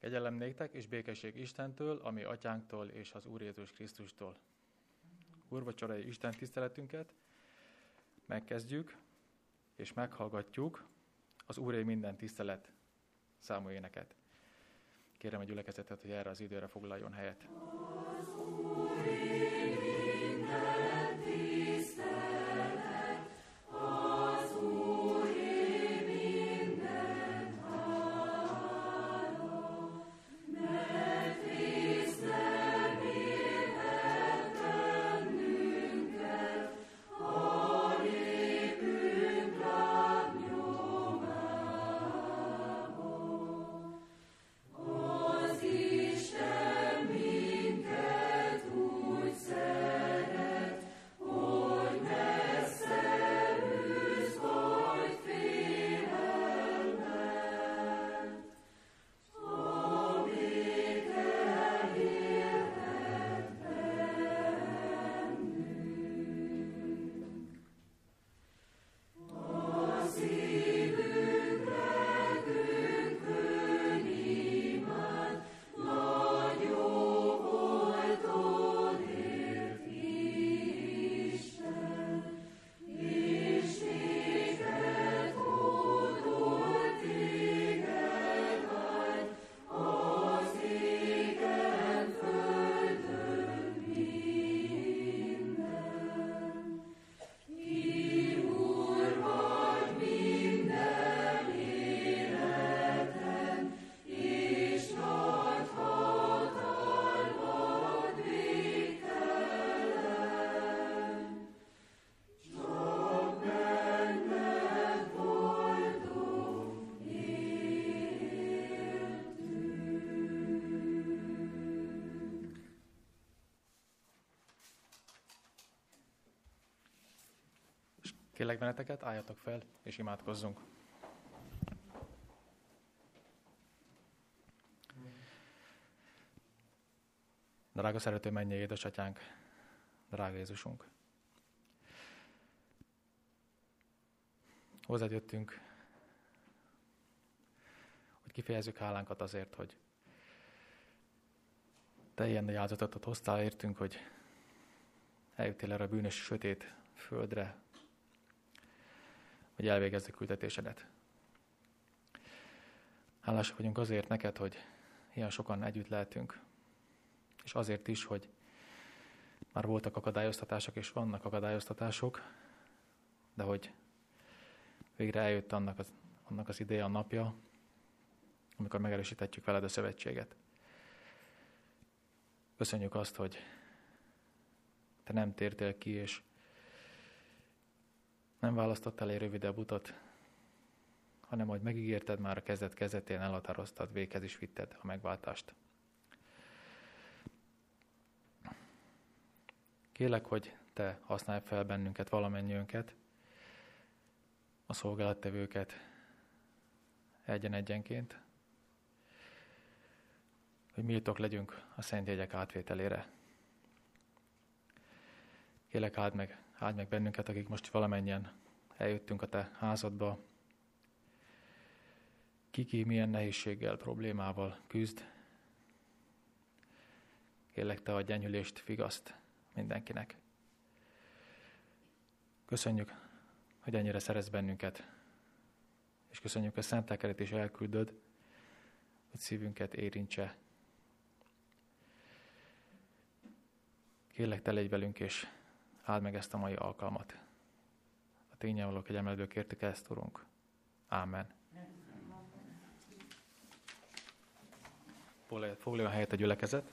Kegyelem néktek és békesség Istentől, ami atyánktól és az Úr Jézus Krisztustól. Úrvacsorai Isten tiszteletünket megkezdjük, és meghallgatjuk az Úré minden tisztelet számú éneket. Kérem a gyülekezetet, hogy erre az időre foglaljon helyet. Kérlek benneteket, álljatok fel, és imádkozzunk. Drága szerető mennyi édesatyánk, drága Jézusunk. Hozzád jöttünk, hogy kifejezzük hálánkat azért, hogy te ilyen nagy áldozatot hoztál értünk, hogy eljöttél erre a bűnös, sötét földre, hogy elvégezz a küldetésedet. Hálásak vagyunk azért neked, hogy ilyen sokan együtt lehetünk, és azért is, hogy már voltak akadályoztatások, és vannak akadályoztatások, de hogy végre eljött annak az, annak az ideje, a napja, amikor megerősíthetjük veled a szövetséget. Köszönjük azt, hogy te nem tértél ki, és nem választottál egy rövidebb utat, hanem hogy megígérted már a kezdet kezdetén, elhatároztad, véghez is vitted a megváltást. Kélek, hogy te használj fel bennünket, valamennyiünket, a szolgálattevőket egyen-egyenként, hogy méltók legyünk a szent jegyek átvételére. Kélek áld meg áld meg bennünket, akik most valamennyien eljöttünk a te házadba. Kiki milyen nehézséggel, problémával küzd. Kérlek te a gyengülést, figaszt mindenkinek. Köszönjük, hogy ennyire szerez bennünket, és köszönjük, a szentelkeret is elküldöd, hogy szívünket érintse. Kérlek, te légy velünk, és áld meg ezt a mai alkalmat. A tényel való kegyemeledő kértük ezt, Urunk. Ámen. Foglaljon helyet a gyülekezet.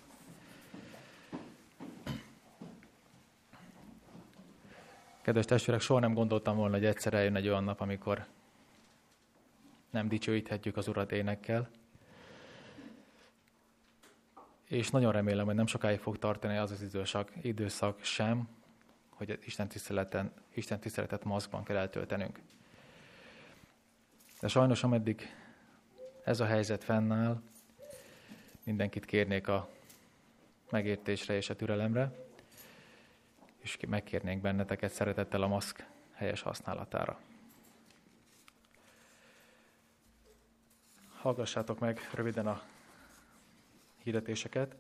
Kedves testvérek, soha nem gondoltam volna, hogy egyszer eljön egy olyan nap, amikor nem dicsőíthetjük az Urat énekkel. És nagyon remélem, hogy nem sokáig fog tartani az az időszak, időszak sem, hogy Isten, tiszteleten, Isten tiszteletet maszkban kell eltöltenünk. De sajnos, ameddig ez a helyzet fennáll, mindenkit kérnék a megértésre és a türelemre, és megkérnénk benneteket szeretettel a maszk helyes használatára. Hallgassátok meg röviden a hirdetéseket.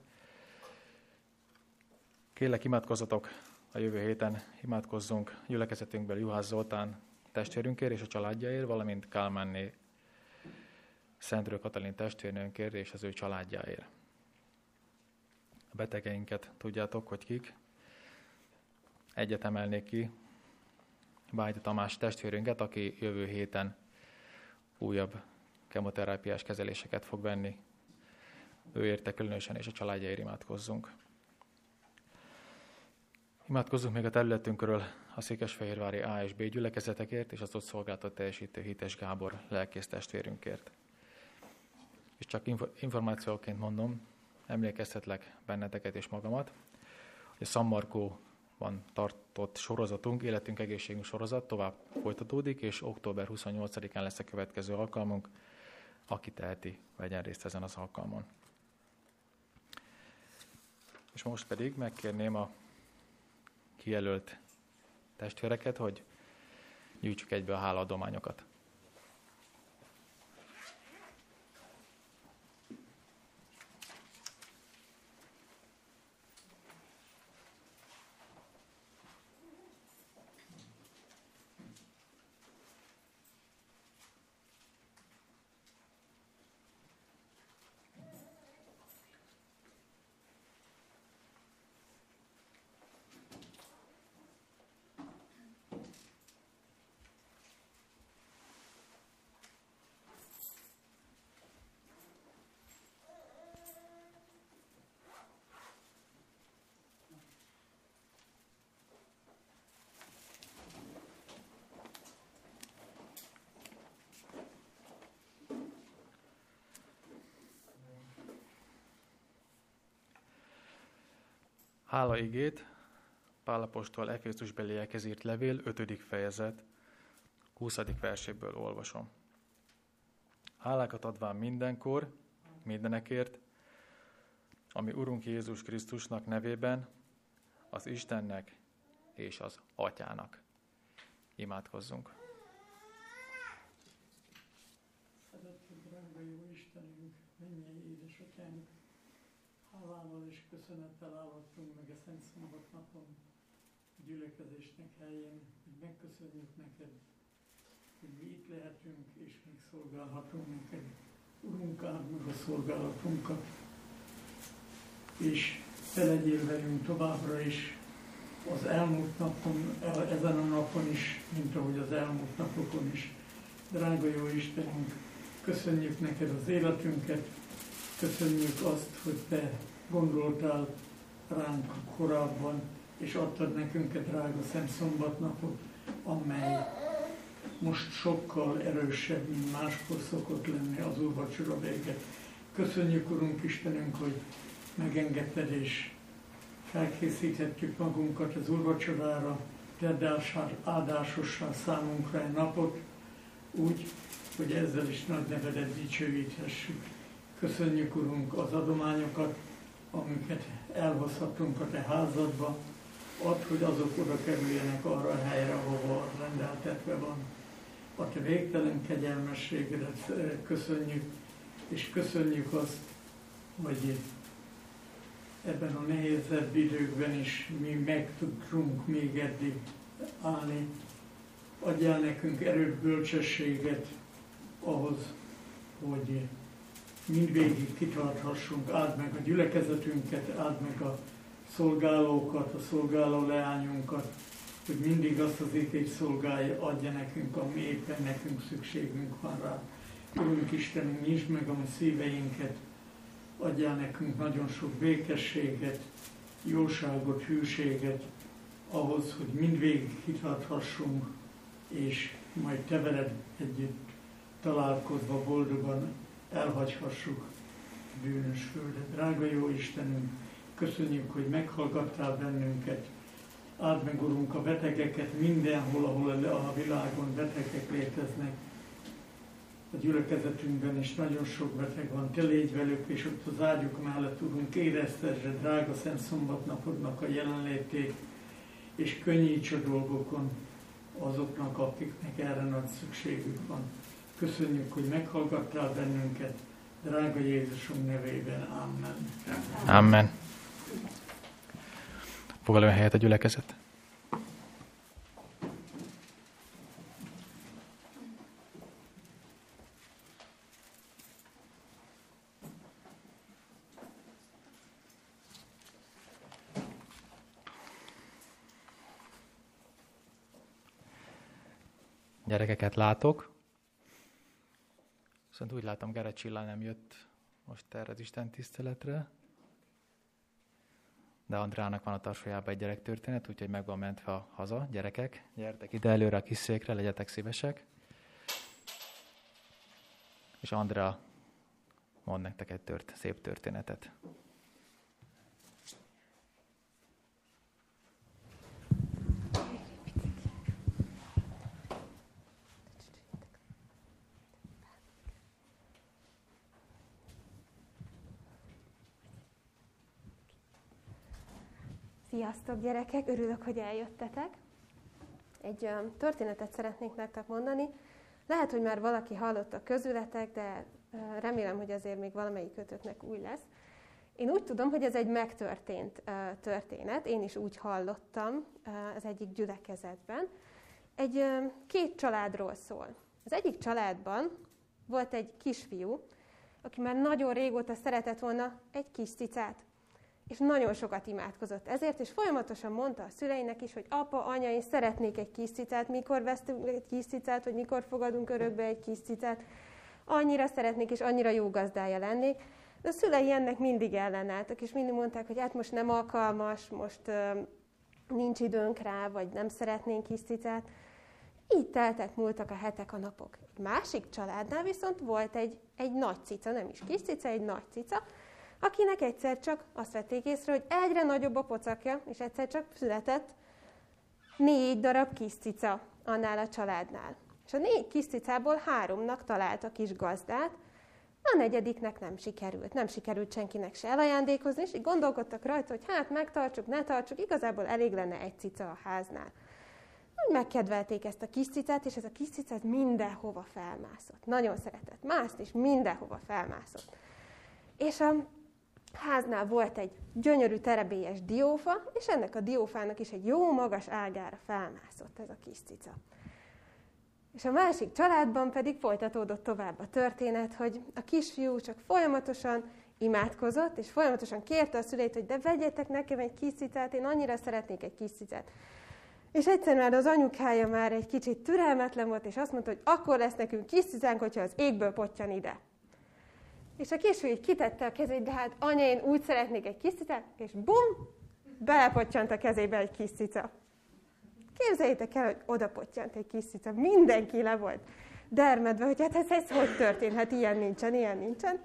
Kérlek, imádkozzatok a jövő héten, imádkozzunk gyülekezetünkből Juhász Zoltán testvérünkért és a családjáért, valamint Kálmánné Szentről Katalin testvérnőnkért és az ő családjáért. A betegeinket tudjátok, hogy kik. Egyet emelnék ki, Bájti Tamás testvérünket, aki jövő héten újabb kemoterápiás kezeléseket fog venni. Ő érte különösen, és a családjaért imádkozzunk. Imádkozzunk még a területünkről a Székesfehérvári A és B gyülekezetekért, és az ott szolgáltat teljesítő Hites Gábor lelkész testvérünkért. És csak információként mondom, emlékeztetlek benneteket és magamat, hogy a San Marco van tartott sorozatunk, Életünk Egészségünk sorozat tovább folytatódik, és október 28-án lesz a következő alkalmunk. Aki teheti, vegyen részt ezen az alkalmon. És most pedig megkérném a kijelölt testvéreket, hogy gyűjtsük egybe a háladományokat. Hála igét, Pálapostól Efézus beliekhez írt levél, 5. fejezet, 20. verséből olvasom. Hálákat adván mindenkor, mindenekért, ami Urunk Jézus Krisztusnak nevében, az Istennek és az Atyának. Imádkozzunk! Hálával és köszönettel állhattunk meg a Szent Szombat napon gyülekezésnek helyén, hogy megköszönjük neked, hogy mi itt lehetünk és még szolgálhatunk neked. Urunk, áld meg a szolgálatunkat, és te legyél velünk továbbra is az elmúlt napon, ezen a napon is, mint ahogy az elmúlt napokon is. Drága jó Istenünk, köszönjük neked az életünket, köszönjük azt, hogy te gondoltál ránk korábban, és adtad nekünk egy drága Szent Szombatnapot, amely most sokkal erősebb, mint máskor szokott lenni az úrvacsora véget. Köszönjük, Urunk Istenünk, hogy megengedted és felkészítettük magunkat az úrvacsorára, tedd áldásossá számunkra egy napot, úgy, hogy ezzel is nagy nevedet dicsőíthessük. Köszönjük, Urunk, az adományokat, amiket elhozhatunk a te házadba, add, hogy azok oda kerüljenek arra a helyre, ahova rendeltetve van. A te végtelen kegyelmességedet köszönjük, és köszönjük azt, hogy ebben a nehézebb időkben is mi meg tudunk még eddig állni. Adjál nekünk erőt, bölcsességet ahhoz, hogy mindvégig kitarthassunk, áld meg a gyülekezetünket, áld meg a szolgálókat, a szolgáló leányunkat, hogy mindig azt az ítét szolgálja, adja nekünk, ami éppen nekünk szükségünk van rá. Urunk Istenünk, nyisd meg a mi szíveinket, adjál nekünk nagyon sok békességet, jóságot, hűséget, ahhoz, hogy mindvégig hitathassunk, és majd te veled együtt találkozva boldogan elhagyhassuk bűnös földet. Drága jó Istenünk, köszönjük, hogy meghallgattál bennünket. Áld meg, Urunk, a betegeket mindenhol, ahol a világon betegek léteznek. A gyülekezetünkben is nagyon sok beteg van. Te légy velük, és ott az ágyuk mellett tudunk éreztesre, drága Szent Szombatnapodnak a jelenlétét, és könnyíts a dolgokon azoknak, akiknek erre nagy szükségük van. Köszönjük, hogy meghallgattál bennünket. Drága Jézusunk nevében, Amen. Amen. Foglaljon helyet a gyülekezet. Gyerekeket látok. Viszont úgy látom, Gerett Csilla nem jött most erre az Isten tiszteletre. De Andrának van a tarsójában egy gyerek történet, úgyhogy meg van mentve a haza. Gyerekek, gyertek ide előre a kis székre, legyetek szívesek. És Andrea mond nektek egy tört, szép történetet. Sziasztok gyerekek, örülök, hogy eljöttetek. Egy történetet szeretnék nektek mondani. Lehet, hogy már valaki hallotta közületek, de remélem, hogy azért még valamelyik kötöknek új lesz. Én úgy tudom, hogy ez egy megtörtént történet, én is úgy hallottam az egyik gyülekezetben. Egy két családról szól. Az egyik családban volt egy kisfiú, aki már nagyon régóta szeretett volna egy kis cicát és nagyon sokat imádkozott ezért, és folyamatosan mondta a szüleinek is, hogy apa, anya, én szeretnék egy kis cicát, mikor vesztünk egy kis cicát, vagy mikor fogadunk örökbe egy kis cicát. Annyira szeretnék, és annyira jó gazdája lennék. De a szülei ennek mindig ellenálltak, és mindig mondták, hogy hát most nem alkalmas, most nincs időnk rá, vagy nem szeretnénk kis cicát. Így teltek, múltak a hetek, a napok. Egy másik családnál viszont volt egy, egy nagy cica, nem is kis cica, egy nagy cica, akinek egyszer csak azt vették észre, hogy egyre nagyobb a pocakja, és egyszer csak született négy darab kis cica annál a családnál. És a négy kis cicából háromnak találta kis gazdát, a negyediknek nem sikerült. Nem sikerült senkinek se elajándékozni, és így gondolkodtak rajta, hogy hát megtartsuk, ne tartsuk, igazából elég lenne egy cica a háznál. Úgy megkedvelték ezt a kis cicát, és ez a kis cicát mindenhova felmászott. Nagyon szeretett mászni, és mindenhova felmászott. És a háznál volt egy gyönyörű terebélyes diófa, és ennek a diófának is egy jó magas ágára felmászott ez a kis cica. És a másik családban pedig folytatódott tovább a történet, hogy a kisfiú csak folyamatosan imádkozott, és folyamatosan kérte a szüleit, hogy de vegyetek nekem egy kis cicát, én annyira szeretnék egy kis cicát. És egyszer már az anyukája már egy kicsit türelmetlen volt, és azt mondta, hogy akkor lesz nekünk kis cicánk, hogyha az égből potyan ide. És a kisfiú így kitette a kezét, de hát anya, én úgy szeretnék egy kis cicát, és bum, belepottyant a kezébe egy kis cica. Képzeljétek el, hogy oda pottyant egy kis cica. Mindenki le volt dermedve, hogy hát ez, ez hogy történhet, ilyen nincsen, ilyen nincsen.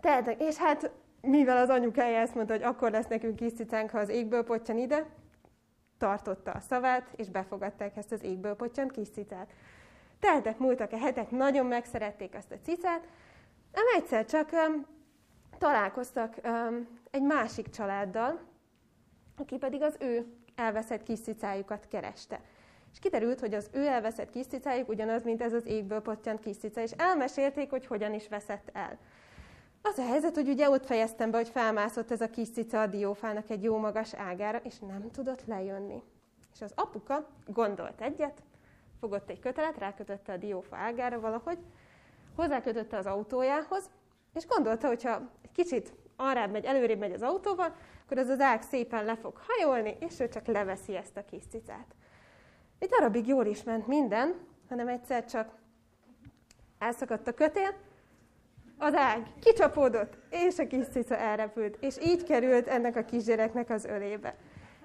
Tehát, és hát mivel az anyukája ezt mondta, hogy akkor lesz nekünk kis cicánk, ha az égből pottyan ide, tartotta a szavát, és befogadták ezt az égből pottyant kis cicát. Teltek, múltak a hetek, nagyon megszerették ezt a cicát, nem egyszer csak um, találkoztak um, egy másik családdal, aki pedig az ő elveszett kis cicájukat kereste. És kiderült, hogy az ő elveszett kis cicájuk ugyanaz, mint ez az égből pottyant kis cica, és elmesélték, hogy hogyan is veszett el. Az a helyzet, hogy ugye ott fejeztem be, hogy felmászott ez a kis cica a diófának egy jó magas ágára, és nem tudott lejönni. És az apuka gondolt egyet, fogott egy kötelet, rákötötte a diófa ágára valahogy, hozzákötötte az autójához, és gondolta, hogyha egy kicsit arrább megy, előrébb megy az autóval, akkor az az ág szépen le fog hajolni, és ő csak leveszi ezt a kis cicát. Egy darabig jól is ment minden, hanem egyszer csak elszakadt a kötél, az ág kicsapódott, és a kis cica elrepült, és így került ennek a kisgyereknek az ölébe.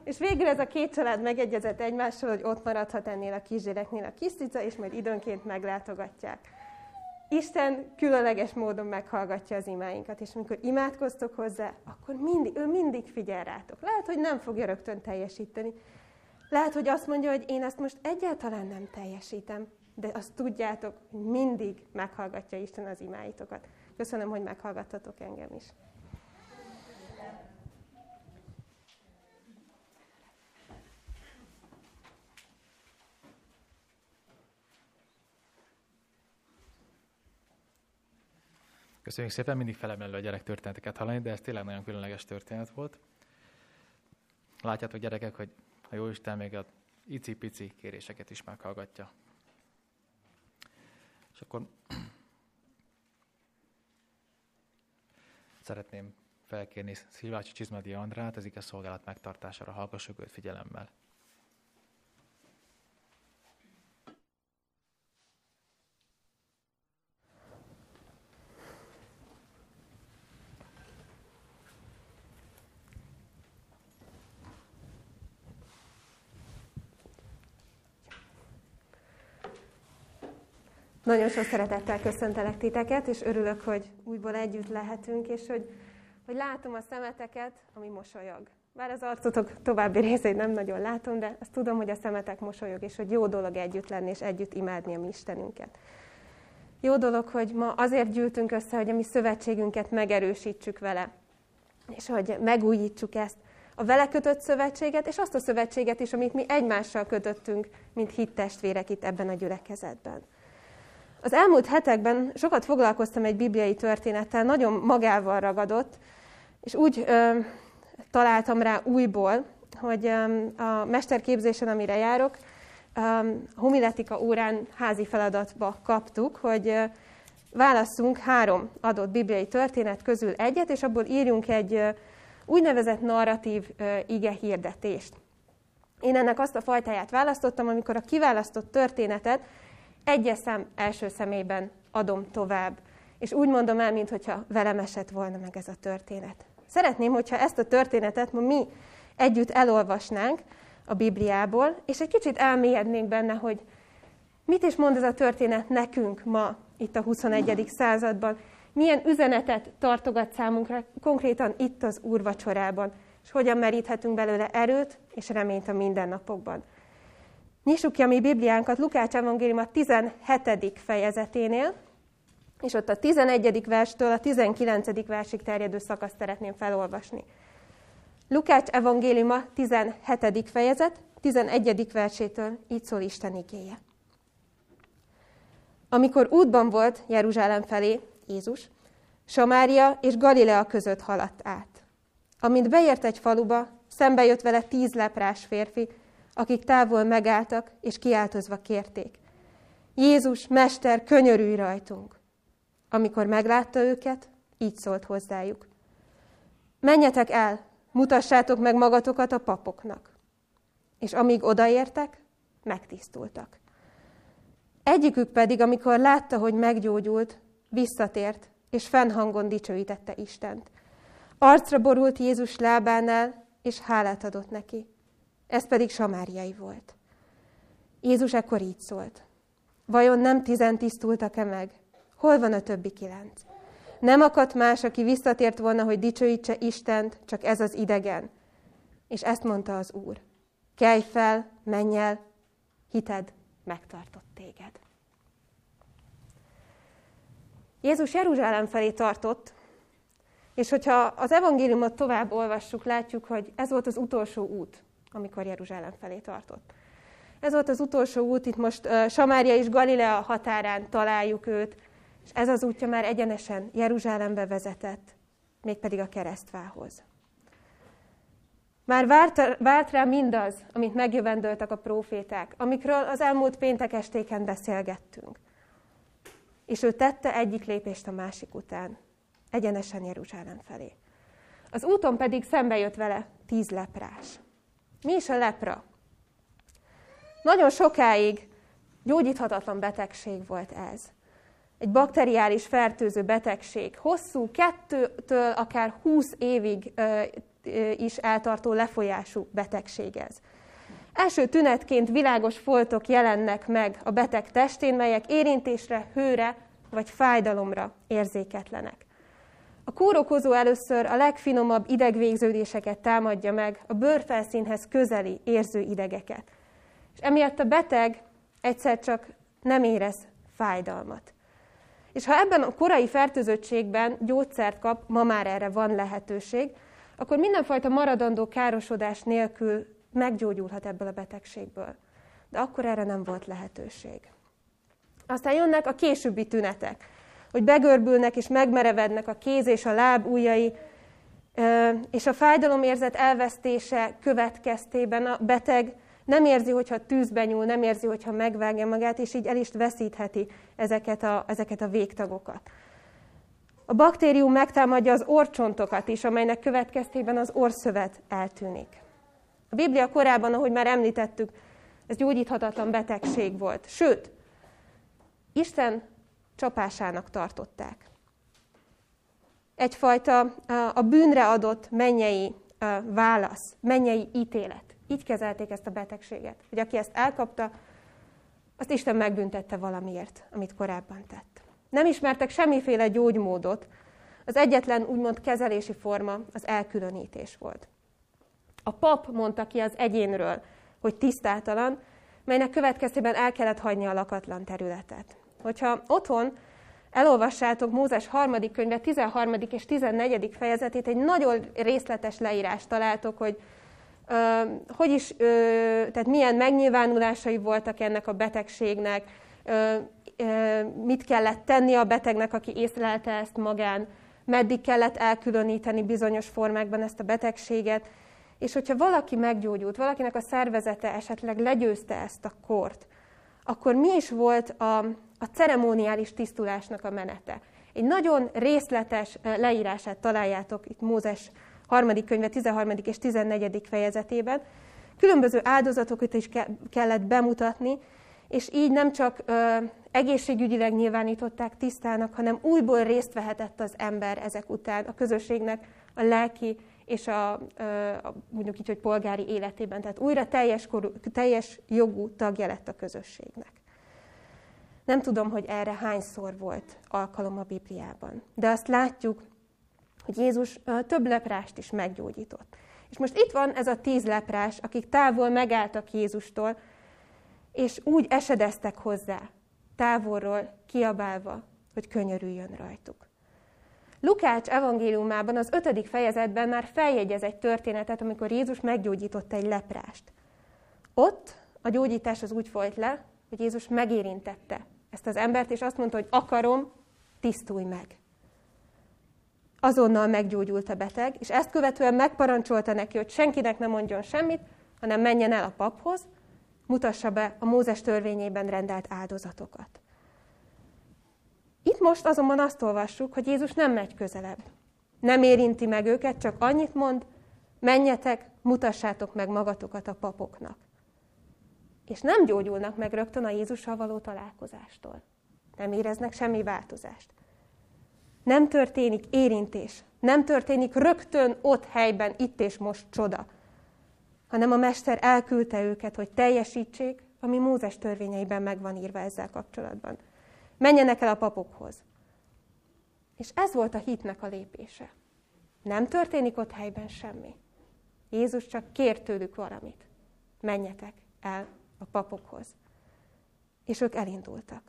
És végül ez a két család megegyezett egymással, hogy ott maradhat ennél a kisgyereknél a kis cica, és majd időnként meglátogatják. Isten különleges módon meghallgatja az imáinkat, és amikor imádkoztok hozzá, akkor mindig, ő mindig figyel rátok. Lehet, hogy nem fogja rögtön teljesíteni. Lehet, hogy azt mondja, hogy én ezt most egyáltalán nem teljesítem, de azt tudjátok, mindig meghallgatja Isten az imáitokat. Köszönöm, hogy meghallgattatok engem is. Köszönjük szépen, mindig felemelő a gyerek történeteket hallani, de ez tényleg nagyon különleges történet volt. Látjátok gyerekek, hogy a Jóisten még a icipici kéréseket is meghallgatja. És akkor szeretném felkérni Szilvácsi Csizmadi Andrát az ige szolgálat megtartására. Hallgassuk őt figyelemmel. Nagyon sok szeretettel köszöntelek titeket, és örülök, hogy újból együtt lehetünk, és hogy, hogy látom a szemeteket, ami mosolyog. Bár az arcotok további részét nem nagyon látom, de azt tudom, hogy a szemetek mosolyog, és hogy jó dolog együtt lenni, és együtt imádni a mi Istenünket. Jó dolog, hogy ma azért gyűltünk össze, hogy a mi szövetségünket megerősítsük vele, és hogy megújítsuk ezt, a vele kötött szövetséget, és azt a szövetséget is, amit mi egymással kötöttünk, mint hittestvérek itt ebben a gyülekezetben. Az elmúlt hetekben sokat foglalkoztam egy bibliai történettel, nagyon magával ragadott, és úgy ö, találtam rá újból, hogy ö, a mesterképzésen, amire járok, ö, homiletika órán házi feladatba kaptuk, hogy ö, válasszunk három adott bibliai történet közül egyet, és abból írjunk egy ö, úgynevezett narratív ö, ige hirdetést. Én ennek azt a fajtáját választottam, amikor a kiválasztott történetet egyes első szemében adom tovább. És úgy mondom el, mintha velem esett volna meg ez a történet. Szeretném, hogyha ezt a történetet ma mi együtt elolvasnánk a Bibliából, és egy kicsit elmélyednénk benne, hogy mit is mond ez a történet nekünk ma, itt a 21. században, milyen üzenetet tartogat számunkra konkrétan itt az úrvacsorában, és hogyan meríthetünk belőle erőt és reményt a mindennapokban. Nyissuk ki a mi Bibliánkat Lukács evangélium a 17. fejezeténél, és ott a 11. verstől a 19. versig terjedő szakaszt szeretném felolvasni. Lukács evangéliuma 17. fejezet, 11. versétől így szól Isten igéje. Amikor útban volt Jeruzsálem felé Jézus, Samária és Galilea között haladt át. Amint beért egy faluba, szembe jött vele tíz leprás férfi, akik távol megálltak, és kiáltozva kérték. Jézus, Mester, könyörülj rajtunk! Amikor meglátta őket, így szólt hozzájuk. Menjetek el, mutassátok meg magatokat a papoknak. És amíg odaértek, megtisztultak. Egyikük pedig, amikor látta, hogy meggyógyult, visszatért, és fennhangon dicsőítette Istent. Arcra borult Jézus lábánál, és hálát adott neki ez pedig samáriai volt. Jézus ekkor így szólt. Vajon nem tizen tisztultak-e meg? Hol van a többi kilenc? Nem akadt más, aki visszatért volna, hogy dicsőítse Istent, csak ez az idegen. És ezt mondta az Úr. Kelj fel, menj el, hited megtartott téged. Jézus Jeruzsálem felé tartott, és hogyha az evangéliumot tovább olvassuk, látjuk, hogy ez volt az utolsó út, amikor Jeruzsálem felé tartott. Ez volt az utolsó út, itt most uh, Samária és Galilea határán találjuk őt, és ez az útja már egyenesen Jeruzsálembe vezetett, mégpedig a keresztvához. Már várt, várt rá mindaz, amit megjövendöltek a próféták, amikről az elmúlt péntek estéken beszélgettünk. És ő tette egyik lépést a másik után, egyenesen Jeruzsálem felé. Az úton pedig szembe jött vele tíz leprás. Mi is a lepra? Nagyon sokáig gyógyíthatatlan betegség volt ez. Egy bakteriális fertőző betegség, hosszú, kettőtől akár húsz évig ö, ö, is eltartó lefolyású betegség ez. Első tünetként világos foltok jelennek meg a beteg testén, melyek érintésre, hőre vagy fájdalomra érzéketlenek. A kórokozó először a legfinomabb idegvégződéseket támadja meg, a bőrfelszínhez közeli érző idegeket. És emiatt a beteg egyszer csak nem érez fájdalmat. És ha ebben a korai fertőzöttségben gyógyszert kap, ma már erre van lehetőség, akkor mindenfajta maradandó károsodás nélkül meggyógyulhat ebből a betegségből. De akkor erre nem volt lehetőség. Aztán jönnek a későbbi tünetek. Hogy begörbülnek és megmerevednek a kéz és a láb ujjai, és a fájdalomérzet elvesztése következtében a beteg nem érzi, hogyha tűzbe nyúl, nem érzi, hogyha megvágja magát, és így el is veszítheti ezeket a, ezeket a végtagokat. A baktérium megtámadja az orcsontokat is, amelynek következtében az orszövet eltűnik. A Biblia korában, ahogy már említettük, ez gyógyíthatatlan betegség volt. Sőt, Isten csapásának tartották. Egyfajta a bűnre adott mennyei válasz, mennyei ítélet. Így kezelték ezt a betegséget. Hogy aki ezt elkapta, azt Isten megbüntette valamiért, amit korábban tett. Nem ismertek semmiféle gyógymódot, az egyetlen úgymond kezelési forma az elkülönítés volt. A pap mondta ki az egyénről, hogy tisztátalan, melynek következtében el kellett hagyni a lakatlan területet. Hogyha otthon elolvassátok Mózes harmadik könyve 13. és 14. fejezetét, egy nagyon részletes leírást találtok, hogy hogy is, tehát milyen megnyilvánulásai voltak ennek a betegségnek, mit kellett tenni a betegnek, aki észlelte ezt magán, meddig kellett elkülöníteni bizonyos formákban ezt a betegséget, és hogyha valaki meggyógyult, valakinek a szervezete esetleg legyőzte ezt a kort, akkor mi is volt a, a ceremoniális tisztulásnak a menete? Egy nagyon részletes leírását találjátok itt Mózes harmadik könyve 13. és 14. fejezetében. Különböző áldozatokat is kellett bemutatni, és így nem csak ö, egészségügyileg nyilvánították tisztának, hanem újból részt vehetett az ember ezek után a közösségnek a lelki és a, a mondjuk így, hogy polgári életében. Tehát újra teljes, korú, teljes jogú tagja lett a közösségnek. Nem tudom, hogy erre hányszor volt alkalom a Bibliában, de azt látjuk, hogy Jézus több leprást is meggyógyított. És most itt van ez a tíz leprás, akik távol megálltak Jézustól, és úgy esedeztek hozzá, távolról kiabálva, hogy könyörüljön rajtuk. Lukács evangéliumában az ötödik fejezetben már feljegyez egy történetet, amikor Jézus meggyógyította egy leprást. Ott a gyógyítás az úgy folyt le, hogy Jézus megérintette ezt az embert, és azt mondta, hogy akarom, tisztulj meg azonnal meggyógyult a beteg, és ezt követően megparancsolta neki, hogy senkinek ne mondjon semmit, hanem menjen el a paphoz, mutassa be a Mózes törvényében rendelt áldozatokat. Itt most azonban azt olvassuk, hogy Jézus nem megy közelebb. Nem érinti meg őket, csak annyit mond, menjetek, mutassátok meg magatokat a papoknak. És nem gyógyulnak meg rögtön a Jézussal való találkozástól. Nem éreznek semmi változást. Nem történik érintés. Nem történik rögtön ott helyben, itt és most csoda. Hanem a Mester elküldte őket, hogy teljesítsék, ami Mózes törvényeiben meg van írva ezzel kapcsolatban. Menjenek el a papokhoz. És ez volt a hitnek a lépése. Nem történik ott helyben semmi. Jézus csak kér tőlük valamit. Menjetek el a papokhoz. És ők elindultak.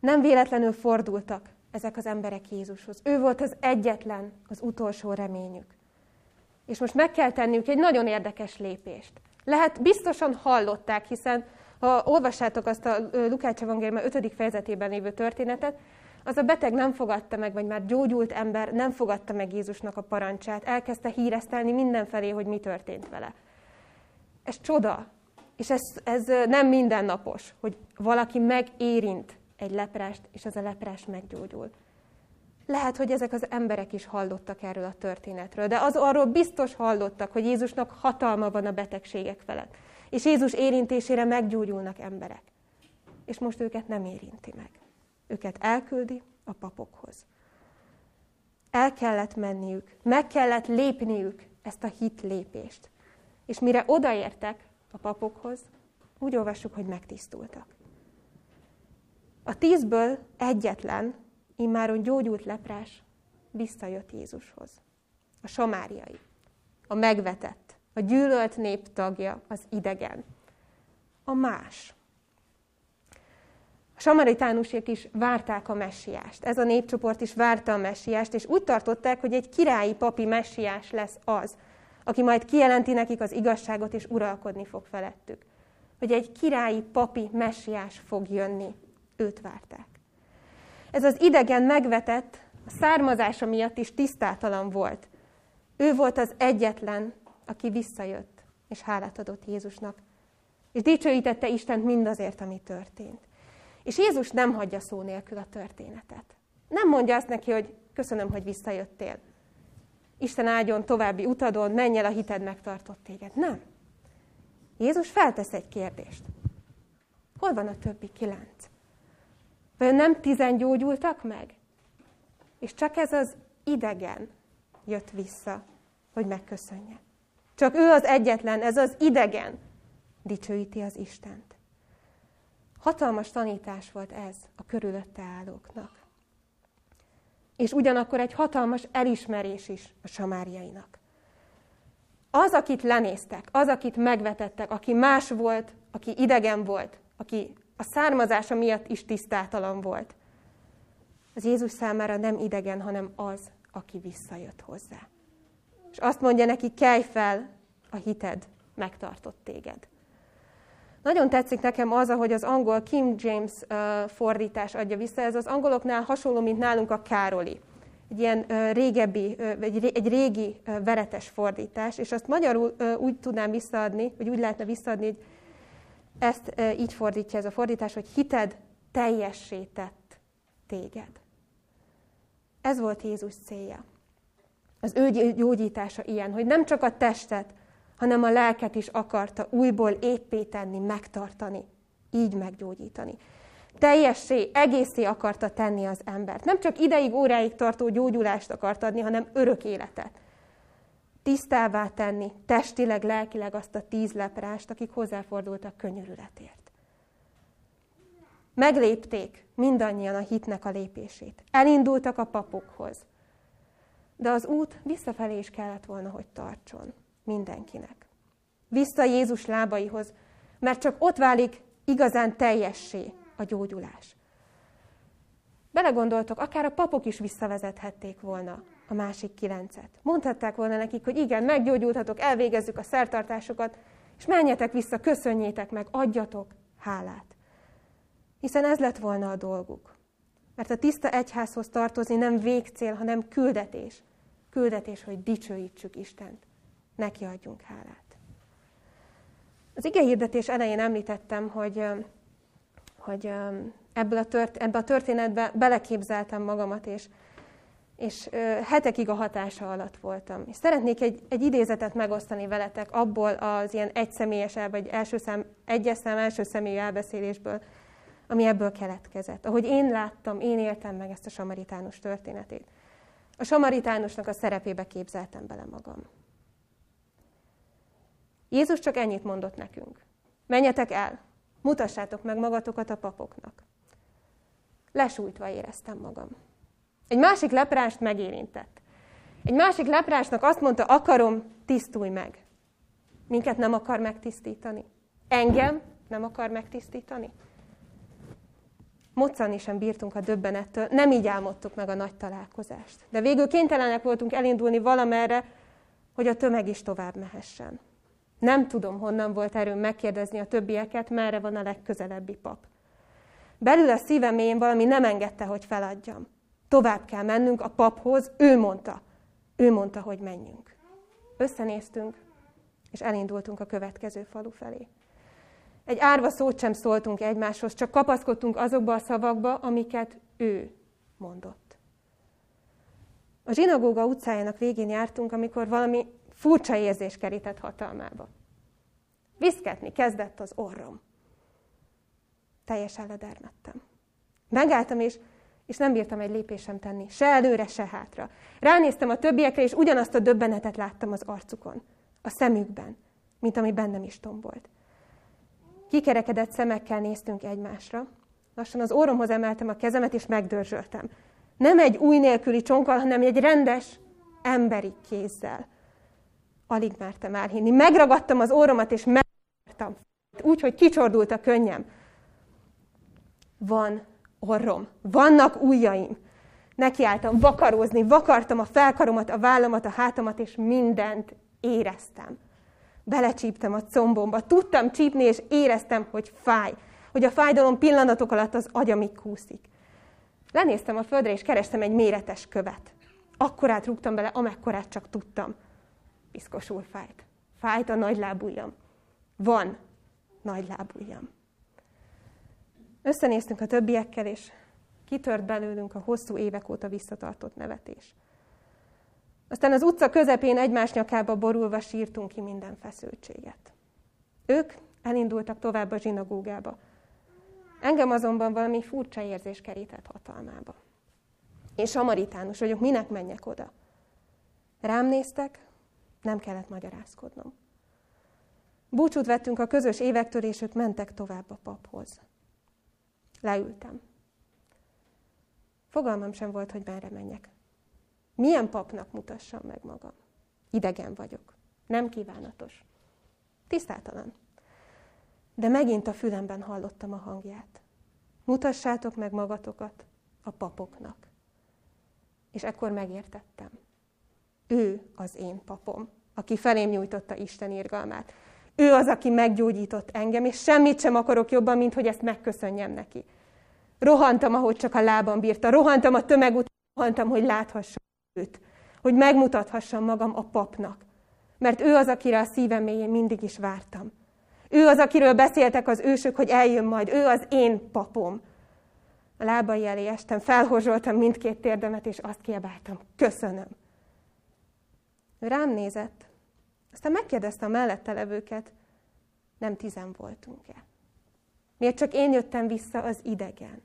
Nem véletlenül fordultak ezek az emberek Jézushoz. Ő volt az egyetlen, az utolsó reményük. És most meg kell tenniük egy nagyon érdekes lépést. Lehet, biztosan hallották, hiszen ha olvassátok azt a Lukács Evangélium 5. fejezetében lévő történetet, az a beteg nem fogadta meg, vagy már gyógyult ember nem fogadta meg Jézusnak a parancsát, elkezdte híresztelni mindenfelé, hogy mi történt vele. Ez csoda, és ez, ez nem mindennapos, hogy valaki megérint egy leprást, és az a leprás meggyógyul. Lehet, hogy ezek az emberek is hallottak erről a történetről, de az arról biztos hallottak, hogy Jézusnak hatalma van a betegségek felett. És Jézus érintésére meggyógyulnak emberek. És most őket nem érinti meg. Őket elküldi a papokhoz. El kellett menniük, meg kellett lépniük ezt a hit lépést. És mire odaértek a papokhoz, úgy olvassuk, hogy megtisztultak. A tízből egyetlen, immáron gyógyult leprás visszajött Jézushoz. A samáriai, a megvetett, a gyűlölt nép tagja, az idegen. A más. A samaritánusék is várták a messiást. Ez a népcsoport is várta a messiást, és úgy tartották, hogy egy királyi papi messiás lesz az, aki majd kijelenti nekik az igazságot, és uralkodni fog felettük. hogy egy királyi papi messiás fog jönni. Őt várták. Ez az idegen megvetett, a származása miatt is tisztátalan volt. Ő volt az egyetlen, aki visszajött, és hálát adott Jézusnak. És dicsőítette Istent mindazért, ami történt. És Jézus nem hagyja szó nélkül a történetet. Nem mondja azt neki, hogy köszönöm, hogy visszajöttél. Isten áldjon további utadon, menj el, a hited megtartott téged. Nem. Jézus feltesz egy kérdést. Hol van a többi kilenc? Vajon nem tizen gyógyultak meg? És csak ez az idegen jött vissza, hogy megköszönje. Csak ő az egyetlen, ez az idegen dicsőíti az Istent. Hatalmas tanítás volt ez a körülötte állóknak. És ugyanakkor egy hatalmas elismerés is a samáriainak. Az, akit lenéztek, az, akit megvetettek, aki más volt, aki idegen volt, aki a származása miatt is tisztátalan volt, az Jézus számára nem idegen, hanem az, aki visszajött hozzá. És azt mondja neki, kelj fel, a hited megtartott téged. Nagyon tetszik nekem az, ahogy az angol Kim James fordítás adja vissza. Ez az angoloknál hasonló, mint nálunk a Károli. Egy ilyen régebbi, egy, régi veretes fordítás, és azt magyarul úgy tudnám visszaadni, vagy úgy lehetne visszaadni, hogy ezt így fordítja ez a fordítás, hogy hited teljessé tett téged. Ez volt Jézus célja. Az ő gyógyítása ilyen, hogy nem csak a testet, hanem a lelket is akarta újból éppé tenni, megtartani, így meggyógyítani. Teljessé, egészé akarta tenni az embert. Nem csak ideig, óráig tartó gyógyulást akart adni, hanem örök életet. Tisztává tenni, testileg, lelkileg azt a tíz leprást, akik hozzáfordultak könyörületért. Meglépték mindannyian a hitnek a lépését. Elindultak a papokhoz. De az út visszafelé is kellett volna, hogy tartson mindenkinek. Vissza Jézus lábaihoz, mert csak ott válik igazán teljessé a gyógyulás. Belegondoltok, akár a papok is visszavezethették volna a másik kilencet. Mondhatták volna nekik, hogy igen, meggyógyultatok, elvégezzük a szertartásokat, és menjetek vissza, köszönjétek meg, adjatok hálát. Hiszen ez lett volna a dolguk. Mert a tiszta egyházhoz tartozni nem végcél, hanem küldetés. Küldetés, hogy dicsőítsük Istent neki adjunk hálát. Az ige hirdetés elején említettem, hogy, hogy ebből a tört, ebbe a történetbe beleképzeltem magamat, és, és hetekig a hatása alatt voltam. És szeretnék egy, egy idézetet megosztani veletek abból az ilyen egyszemélyes, vagy első szám, egyes szám első személyű elbeszélésből, ami ebből keletkezett. Ahogy én láttam, én éltem meg ezt a samaritánus történetét. A samaritánusnak a szerepébe képzeltem bele magam. Jézus csak ennyit mondott nekünk. Menjetek el, mutassátok meg magatokat a papoknak. Lesújtva éreztem magam. Egy másik leprást megérintett. Egy másik leprásnak azt mondta, akarom, tisztulj meg. Minket nem akar megtisztítani. Engem nem akar megtisztítani. Moccani sem bírtunk a döbbenettől, nem így álmodtuk meg a nagy találkozást. De végül kénytelenek voltunk elindulni valamerre, hogy a tömeg is tovább mehessen. Nem tudom, honnan volt erőm megkérdezni a többieket, merre van a legközelebbi pap. Belül a szívem valami nem engedte, hogy feladjam. Tovább kell mennünk a paphoz, ő mondta. Ő mondta, hogy menjünk. Összenéztünk, és elindultunk a következő falu felé. Egy árva szót sem szóltunk egymáshoz, csak kapaszkodtunk azokba a szavakba, amiket ő mondott. A zsinagóga utcájának végén jártunk, amikor valami furcsa érzés kerített hatalmába. Viszketni kezdett az orrom. Teljesen ledermettem. Megálltam, és, és nem bírtam egy lépésem tenni, se előre, se hátra. Ránéztem a többiekre, és ugyanazt a döbbenetet láttam az arcukon, a szemükben, mint ami bennem is tombolt. Kikerekedett szemekkel néztünk egymásra. Lassan az orromhoz emeltem a kezemet, és megdörzsöltem. Nem egy új nélküli csonkkal, hanem egy rendes, emberi kézzel. Alig mertem elhinni. Megragadtam az óromat, és megvártam. Úgy, hogy kicsordult a könnyem. Van orrom, vannak ujjaim. Nekiálltam vakarózni, vakartam a felkaromat, a vállamat, a hátamat, és mindent éreztem. Belecsíptem a combomba, tudtam csípni, és éreztem, hogy fáj. Hogy a fájdalom pillanatok alatt az agyamig kúszik. Lenéztem a földre, és kerestem egy méretes követ. Akkorát rúgtam bele, amekkorát csak tudtam. Piszkosul fájt. Fájt a nagy lábujjam. Van nagy lábujjam. Összenéztünk a többiekkel, és kitört belőlünk a hosszú évek óta visszatartott nevetés. Aztán az utca közepén egymás nyakába borulva sírtunk ki minden feszültséget. Ők elindultak tovább a zsinagógába. Engem azonban valami furcsa érzés kerített hatalmába. Én samaritánus vagyok, minek menjek oda? Rám néztek, nem kellett magyarázkodnom. Búcsút vettünk a közös évektől, és ők mentek tovább a paphoz. Leültem. Fogalmam sem volt, hogy merre menjek. Milyen papnak mutassam meg magam? Idegen vagyok. Nem kívánatos. Tisztátalan. De megint a fülemben hallottam a hangját. Mutassátok meg magatokat a papoknak. És ekkor megértettem. Ő az én papom, aki felém nyújtotta Isten irgalmát. Ő az, aki meggyógyított engem, és semmit sem akarok jobban, mint hogy ezt megköszönjem neki. Rohantam, ahogy csak a lábam bírta. Rohantam a tömeg után, rohantam, hogy láthassam őt. Hogy megmutathassam magam a papnak. Mert ő az, akire a szívem mélyén mindig is vártam. Ő az, akiről beszéltek az ősök, hogy eljön majd. Ő az én papom. A lábai elé estem, felhorzsoltam mindkét térdemet, és azt kiabáltam. Köszönöm. Ő rám nézett, aztán megkérdezte a mellette levőket, nem tizen voltunk-e. Miért csak én jöttem vissza az idegen?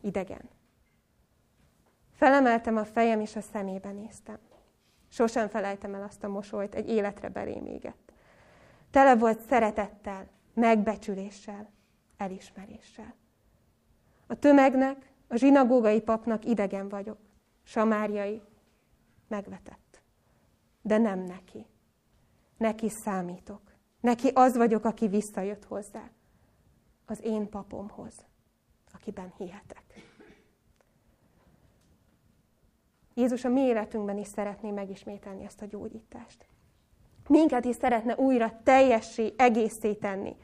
Idegen. Felemeltem a fejem, és a szemébe néztem. Sosem felejtem el azt a mosolyt, egy életre belém égett. Tele volt szeretettel, megbecsüléssel, elismeréssel. A tömegnek, a zsinagógai papnak idegen vagyok, samáriai, megvetett. De nem neki. Neki számítok. Neki az vagyok, aki visszajött hozzá. Az én papomhoz, akiben hihetek. Jézus a mi életünkben is szeretné megismételni ezt a gyógyítást. Minket is szeretne újra teljessé, egészé tenni.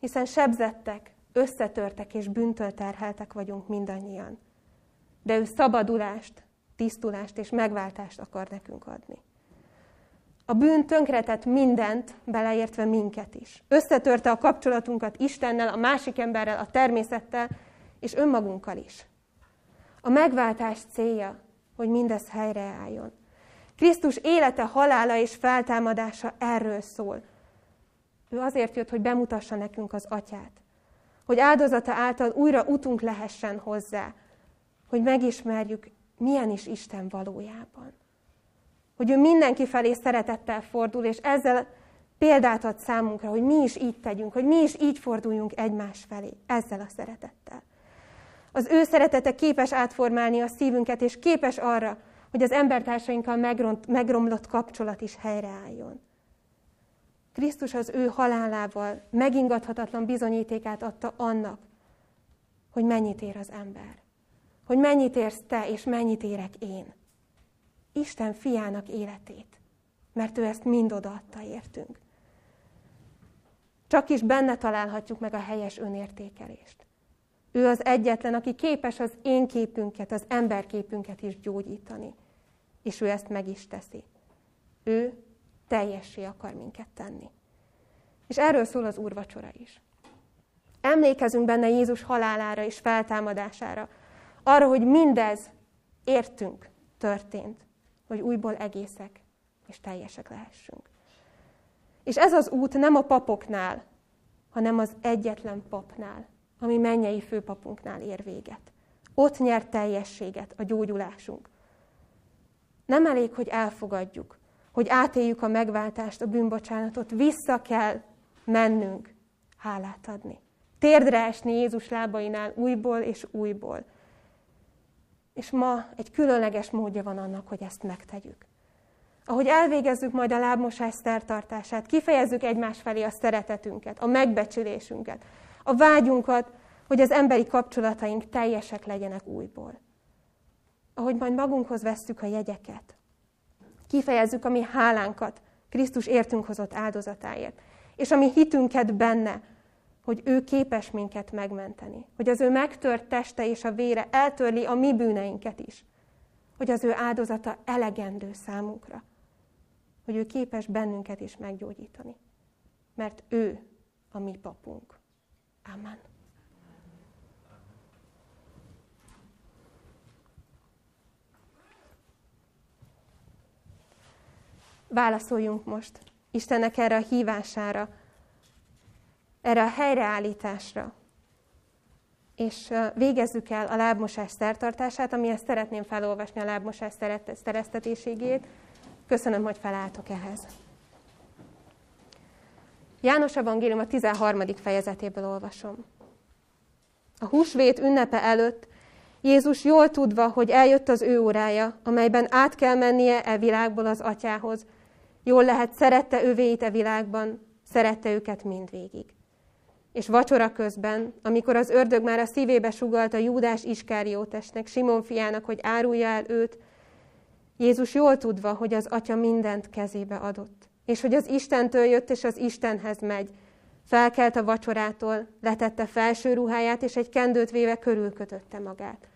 Hiszen sebzettek, összetörtek és bűntől terheltek vagyunk mindannyian. De ő szabadulást, tisztulást és megváltást akar nekünk adni. A bűn tönkretett mindent, beleértve minket is. Összetörte a kapcsolatunkat Istennel, a másik emberrel, a természettel, és önmagunkkal is. A megváltás célja, hogy mindez helyreálljon. Krisztus élete, halála és feltámadása erről szól. Ő azért jött, hogy bemutassa nekünk az atyát. Hogy áldozata által újra utunk lehessen hozzá. Hogy megismerjük, milyen is Isten valójában. Hogy ő mindenki felé szeretettel fordul, és ezzel példát ad számunkra, hogy mi is így tegyünk, hogy mi is így forduljunk egymás felé, ezzel a szeretettel. Az ő szeretete képes átformálni a szívünket, és képes arra, hogy az embertársainkkal megront, megromlott kapcsolat is helyreálljon. Krisztus az ő halálával megingathatatlan bizonyítékát adta annak, hogy mennyit ér az ember. Hogy mennyit érsz te, és mennyit érek én. Isten fiának életét, mert ő ezt mind odaadta értünk. Csak is benne találhatjuk meg a helyes önértékelést. Ő az egyetlen, aki képes az én képünket, az emberképünket is gyógyítani. És ő ezt meg is teszi. Ő teljessé akar minket tenni. És erről szól az úrvacsora is. Emlékezünk benne Jézus halálára és feltámadására. Arra, hogy mindez értünk történt hogy újból egészek és teljesek lehessünk. És ez az út nem a papoknál, hanem az egyetlen papnál, ami mennyei főpapunknál ér véget. Ott nyer teljességet a gyógyulásunk. Nem elég, hogy elfogadjuk, hogy átéljük a megváltást, a bűnbocsánatot, vissza kell mennünk hálát adni. Térdre esni Jézus lábainál újból és újból. És ma egy különleges módja van annak, hogy ezt megtegyük. Ahogy elvégezzük majd a lábmosás szertartását, kifejezzük egymás felé a szeretetünket, a megbecsülésünket, a vágyunkat, hogy az emberi kapcsolataink teljesek legyenek újból. Ahogy majd magunkhoz vesszük a jegyeket, kifejezzük a mi hálánkat Krisztus értünk hozott áldozatáért. És ami hitünket benne, hogy ő képes minket megmenteni. Hogy az ő megtört teste és a vére eltörli a mi bűneinket is. Hogy az ő áldozata elegendő számunkra. Hogy ő képes bennünket is meggyógyítani. Mert ő a mi papunk. Amen. Válaszoljunk most Istennek erre a hívására, erre a helyreállításra. És végezzük el a lábmosás szertartását, amihez szeretném felolvasni a lábmosás szereztetéségét. Köszönöm, hogy felálltok ehhez. János Evangélium a 13. fejezetéből olvasom. A húsvét ünnepe előtt Jézus jól tudva, hogy eljött az ő órája, amelyben át kell mennie e világból az atyához, jól lehet szerette övéit e világban, szerette őket mindvégig. És vacsora közben, amikor az ördög már a szívébe sugalta Júdás Iskáriótesnek, Simon fiának, hogy árulja el őt, Jézus jól tudva, hogy az atya mindent kezébe adott, és hogy az Istentől jött, és az Istenhez megy, felkelt a vacsorától, letette felső ruháját, és egy kendőt véve körülkötötte magát.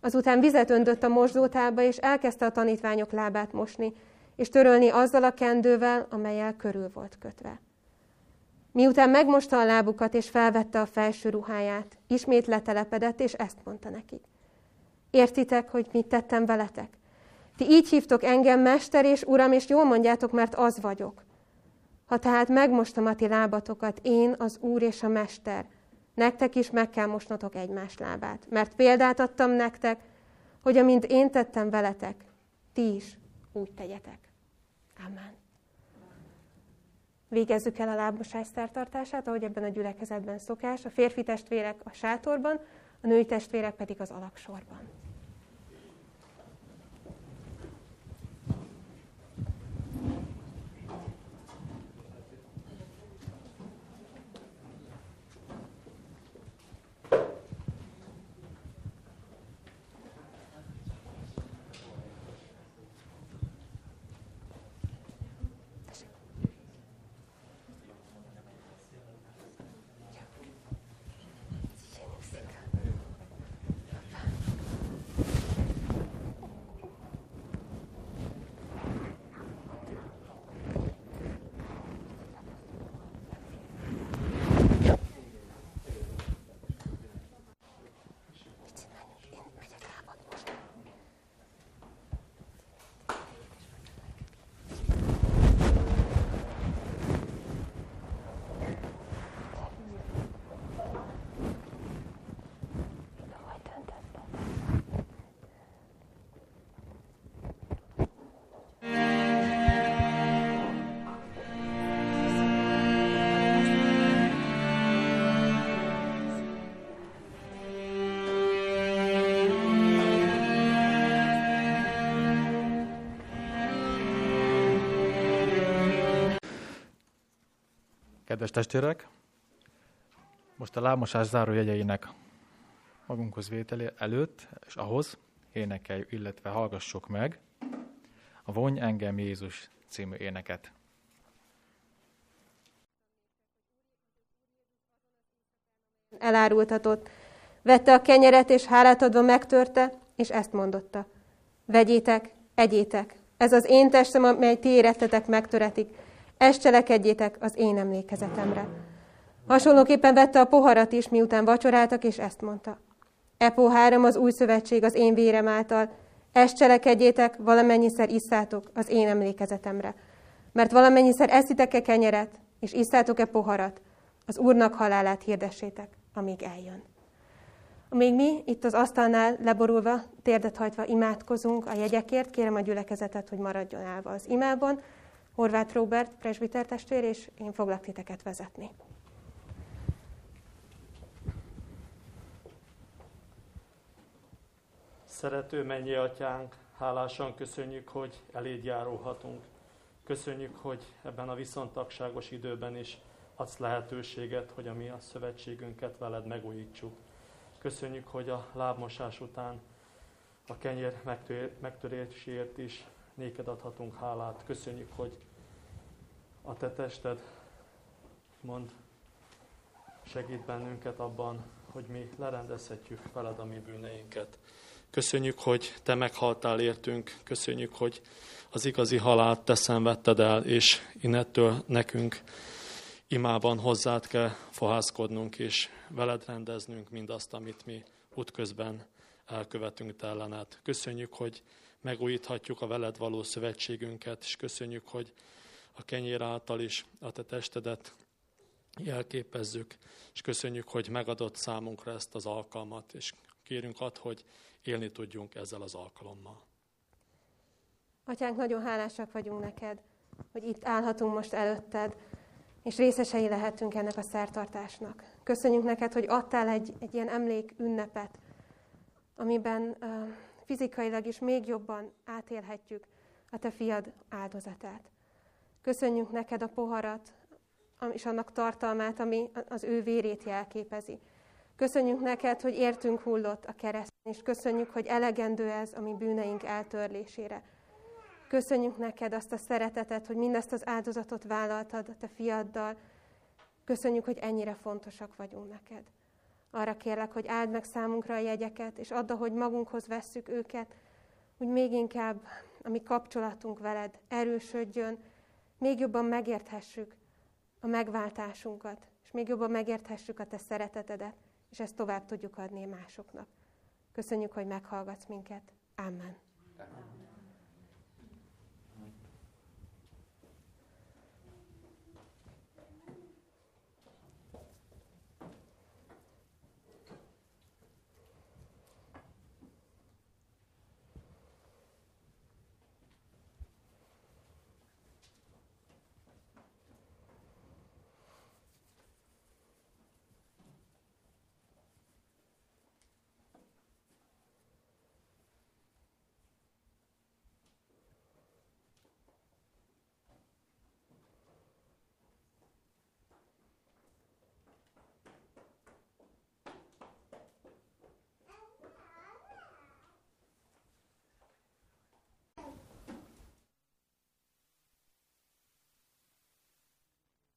Azután vizet öntött a mosdótába, és elkezdte a tanítványok lábát mosni, és törölni azzal a kendővel, amelyel körül volt kötve. Miután megmosta a lábukat és felvette a felső ruháját, ismét letelepedett, és ezt mondta nekik. Értitek, hogy mit tettem veletek? Ti így hívtok engem mester és uram, és jól mondjátok, mert az vagyok. Ha tehát megmostam a ti lábatokat, én, az úr és a mester, nektek is meg kell mosnotok egymás lábát. Mert példát adtam nektek, hogy amint én tettem veletek, ti is úgy tegyetek. Amen. Végezzük el a lábmosás szertartását, ahogy ebben a gyülekezetben szokás, a férfi testvérek a sátorban, a női testvérek pedig az alaksorban. Kedves testvérek, most a lábmosás záró jegyeinek magunkhoz vételi előtt, és ahhoz énekeljük, illetve hallgassuk meg a Vonj engem Jézus című éneket. Elárultatott. Vette a kenyeret, és hálát adva megtörte, és ezt mondotta. Vegyétek, egyétek, ez az én testem, amely ti érettetek megtöretik, ezt cselekedjétek az én emlékezetemre. Hasonlóképpen vette a poharat is, miután vacsoráltak, és ezt mondta. E poháram az új szövetség az én vérem által, ezt cselekedjétek, valamennyiszer isszátok az én emlékezetemre. Mert valamennyiszer eszitek-e kenyeret, és isszátok-e poharat, az Úrnak halálát hirdessétek, amíg eljön. Amíg mi itt az asztalnál leborulva, térdet hajtva imádkozunk a jegyekért, kérem a gyülekezetet, hogy maradjon állva az imában, Horváth Robert, presbiter testvér, és én foglak titeket vezetni. Szerető mennyi atyánk, hálásan köszönjük, hogy eléd járulhatunk. Köszönjük, hogy ebben a viszontagságos időben is adsz lehetőséget, hogy a mi a szövetségünket veled megújítsuk. Köszönjük, hogy a lábmosás után a kenyér megtöréséért is néked adhatunk hálát. Köszönjük, hogy a te tested mond, segít bennünket abban, hogy mi lerendezhetjük veled a mi bűneinket. Köszönjük, hogy te meghaltál értünk, köszönjük, hogy az igazi halált te szenvedted el, és innettől nekünk imában hozzád kell fohászkodnunk, és veled rendeznünk mindazt, amit mi útközben elkövetünk te ellened. Köszönjük, hogy megújíthatjuk a veled való szövetségünket, és köszönjük, hogy a kenyér által is a te testedet jelképezzük, és köszönjük, hogy megadott számunkra ezt az alkalmat, és kérünk ad, hogy élni tudjunk ezzel az alkalommal. Atyánk, nagyon hálásak vagyunk neked, hogy itt állhatunk most előtted, és részesei lehetünk ennek a szertartásnak. Köszönjük neked, hogy adtál egy, egy ilyen emlék ünnepet, amiben uh, fizikailag is még jobban átélhetjük a te fiad áldozatát. Köszönjük neked a poharat, és annak tartalmát, ami az ő vérét jelképezi. Köszönjük neked, hogy értünk hullott a kereszten, és köszönjük, hogy elegendő ez a mi bűneink eltörlésére. Köszönjük neked azt a szeretetet, hogy mindezt az áldozatot vállaltad a te fiaddal. Köszönjük, hogy ennyire fontosak vagyunk neked. Arra kérlek, hogy áld meg számunkra a jegyeket, és add, hogy magunkhoz vesszük őket, hogy még inkább a mi kapcsolatunk veled erősödjön, még jobban megérthessük a megváltásunkat, és még jobban megérthessük a te szeretetedet, és ezt tovább tudjuk adni másoknak. Köszönjük, hogy meghallgatsz minket. Amen.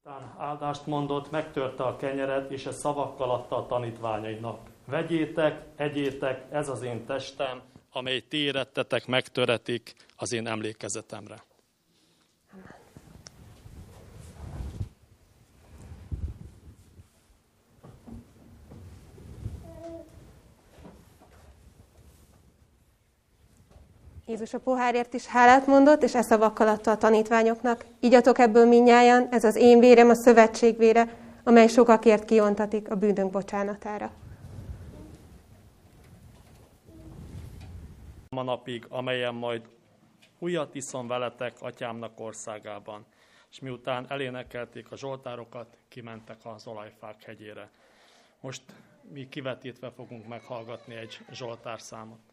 Aztán áldást mondott, megtörte a kenyeret, és ezt szavakkal adta a tanítványainak. Vegyétek, egyétek, ez az én testem, amely ti érettetek, megtöretik az én emlékezetemre. Jézus a pohárért is hálát mondott, és e szavakkal adta a tanítványoknak. Igyatok ebből minnyáján, ez az én vérem, a szövetség vére, amely sokakért kiontatik a bűnök bocsánatára. A napig, amelyen majd újat iszom veletek atyámnak országában. És miután elénekelték a zsoltárokat, kimentek az olajfák hegyére. Most mi kivetítve fogunk meghallgatni egy zsoltárszámot.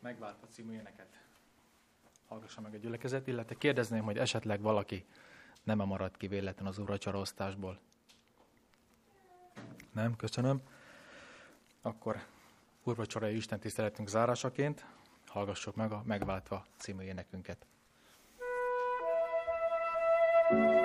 Megváltva című éneket hallgassa meg a gyülekezet, illetve kérdezném, hogy esetleg valaki nem -e maradt ki véletlen az uracsarosztásból. Nem, köszönöm. Akkor urvacsorai Isten tiszteletünk zárásaként hallgassuk meg a Megváltva című énekünket. thank you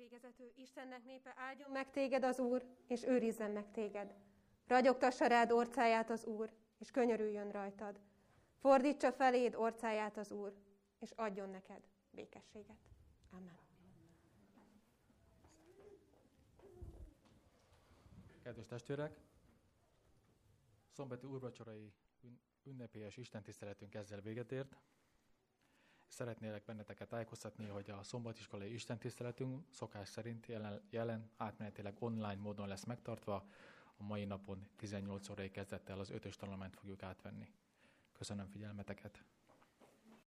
Végezetül Istennek népe áldjon meg téged az Úr, és őrizzen meg téged. Ragyogtassa rád orcáját az Úr, és könyörüljön rajtad. Fordítsa feléd orcáját az Úr, és adjon neked békességet. Amen. Kedves testvérek, szombati úrvacsorai ünnepélyes istentiszteletünk ezzel véget ért. Szeretnélek benneteket tájékoztatni, hogy a szombatiskolai istentiszteletünk szokás szerint jelen, jelen átmenetileg online módon lesz megtartva. A mai napon 18 órai kezdettel az ötös tanulmányt fogjuk átvenni. Köszönöm figyelmeteket!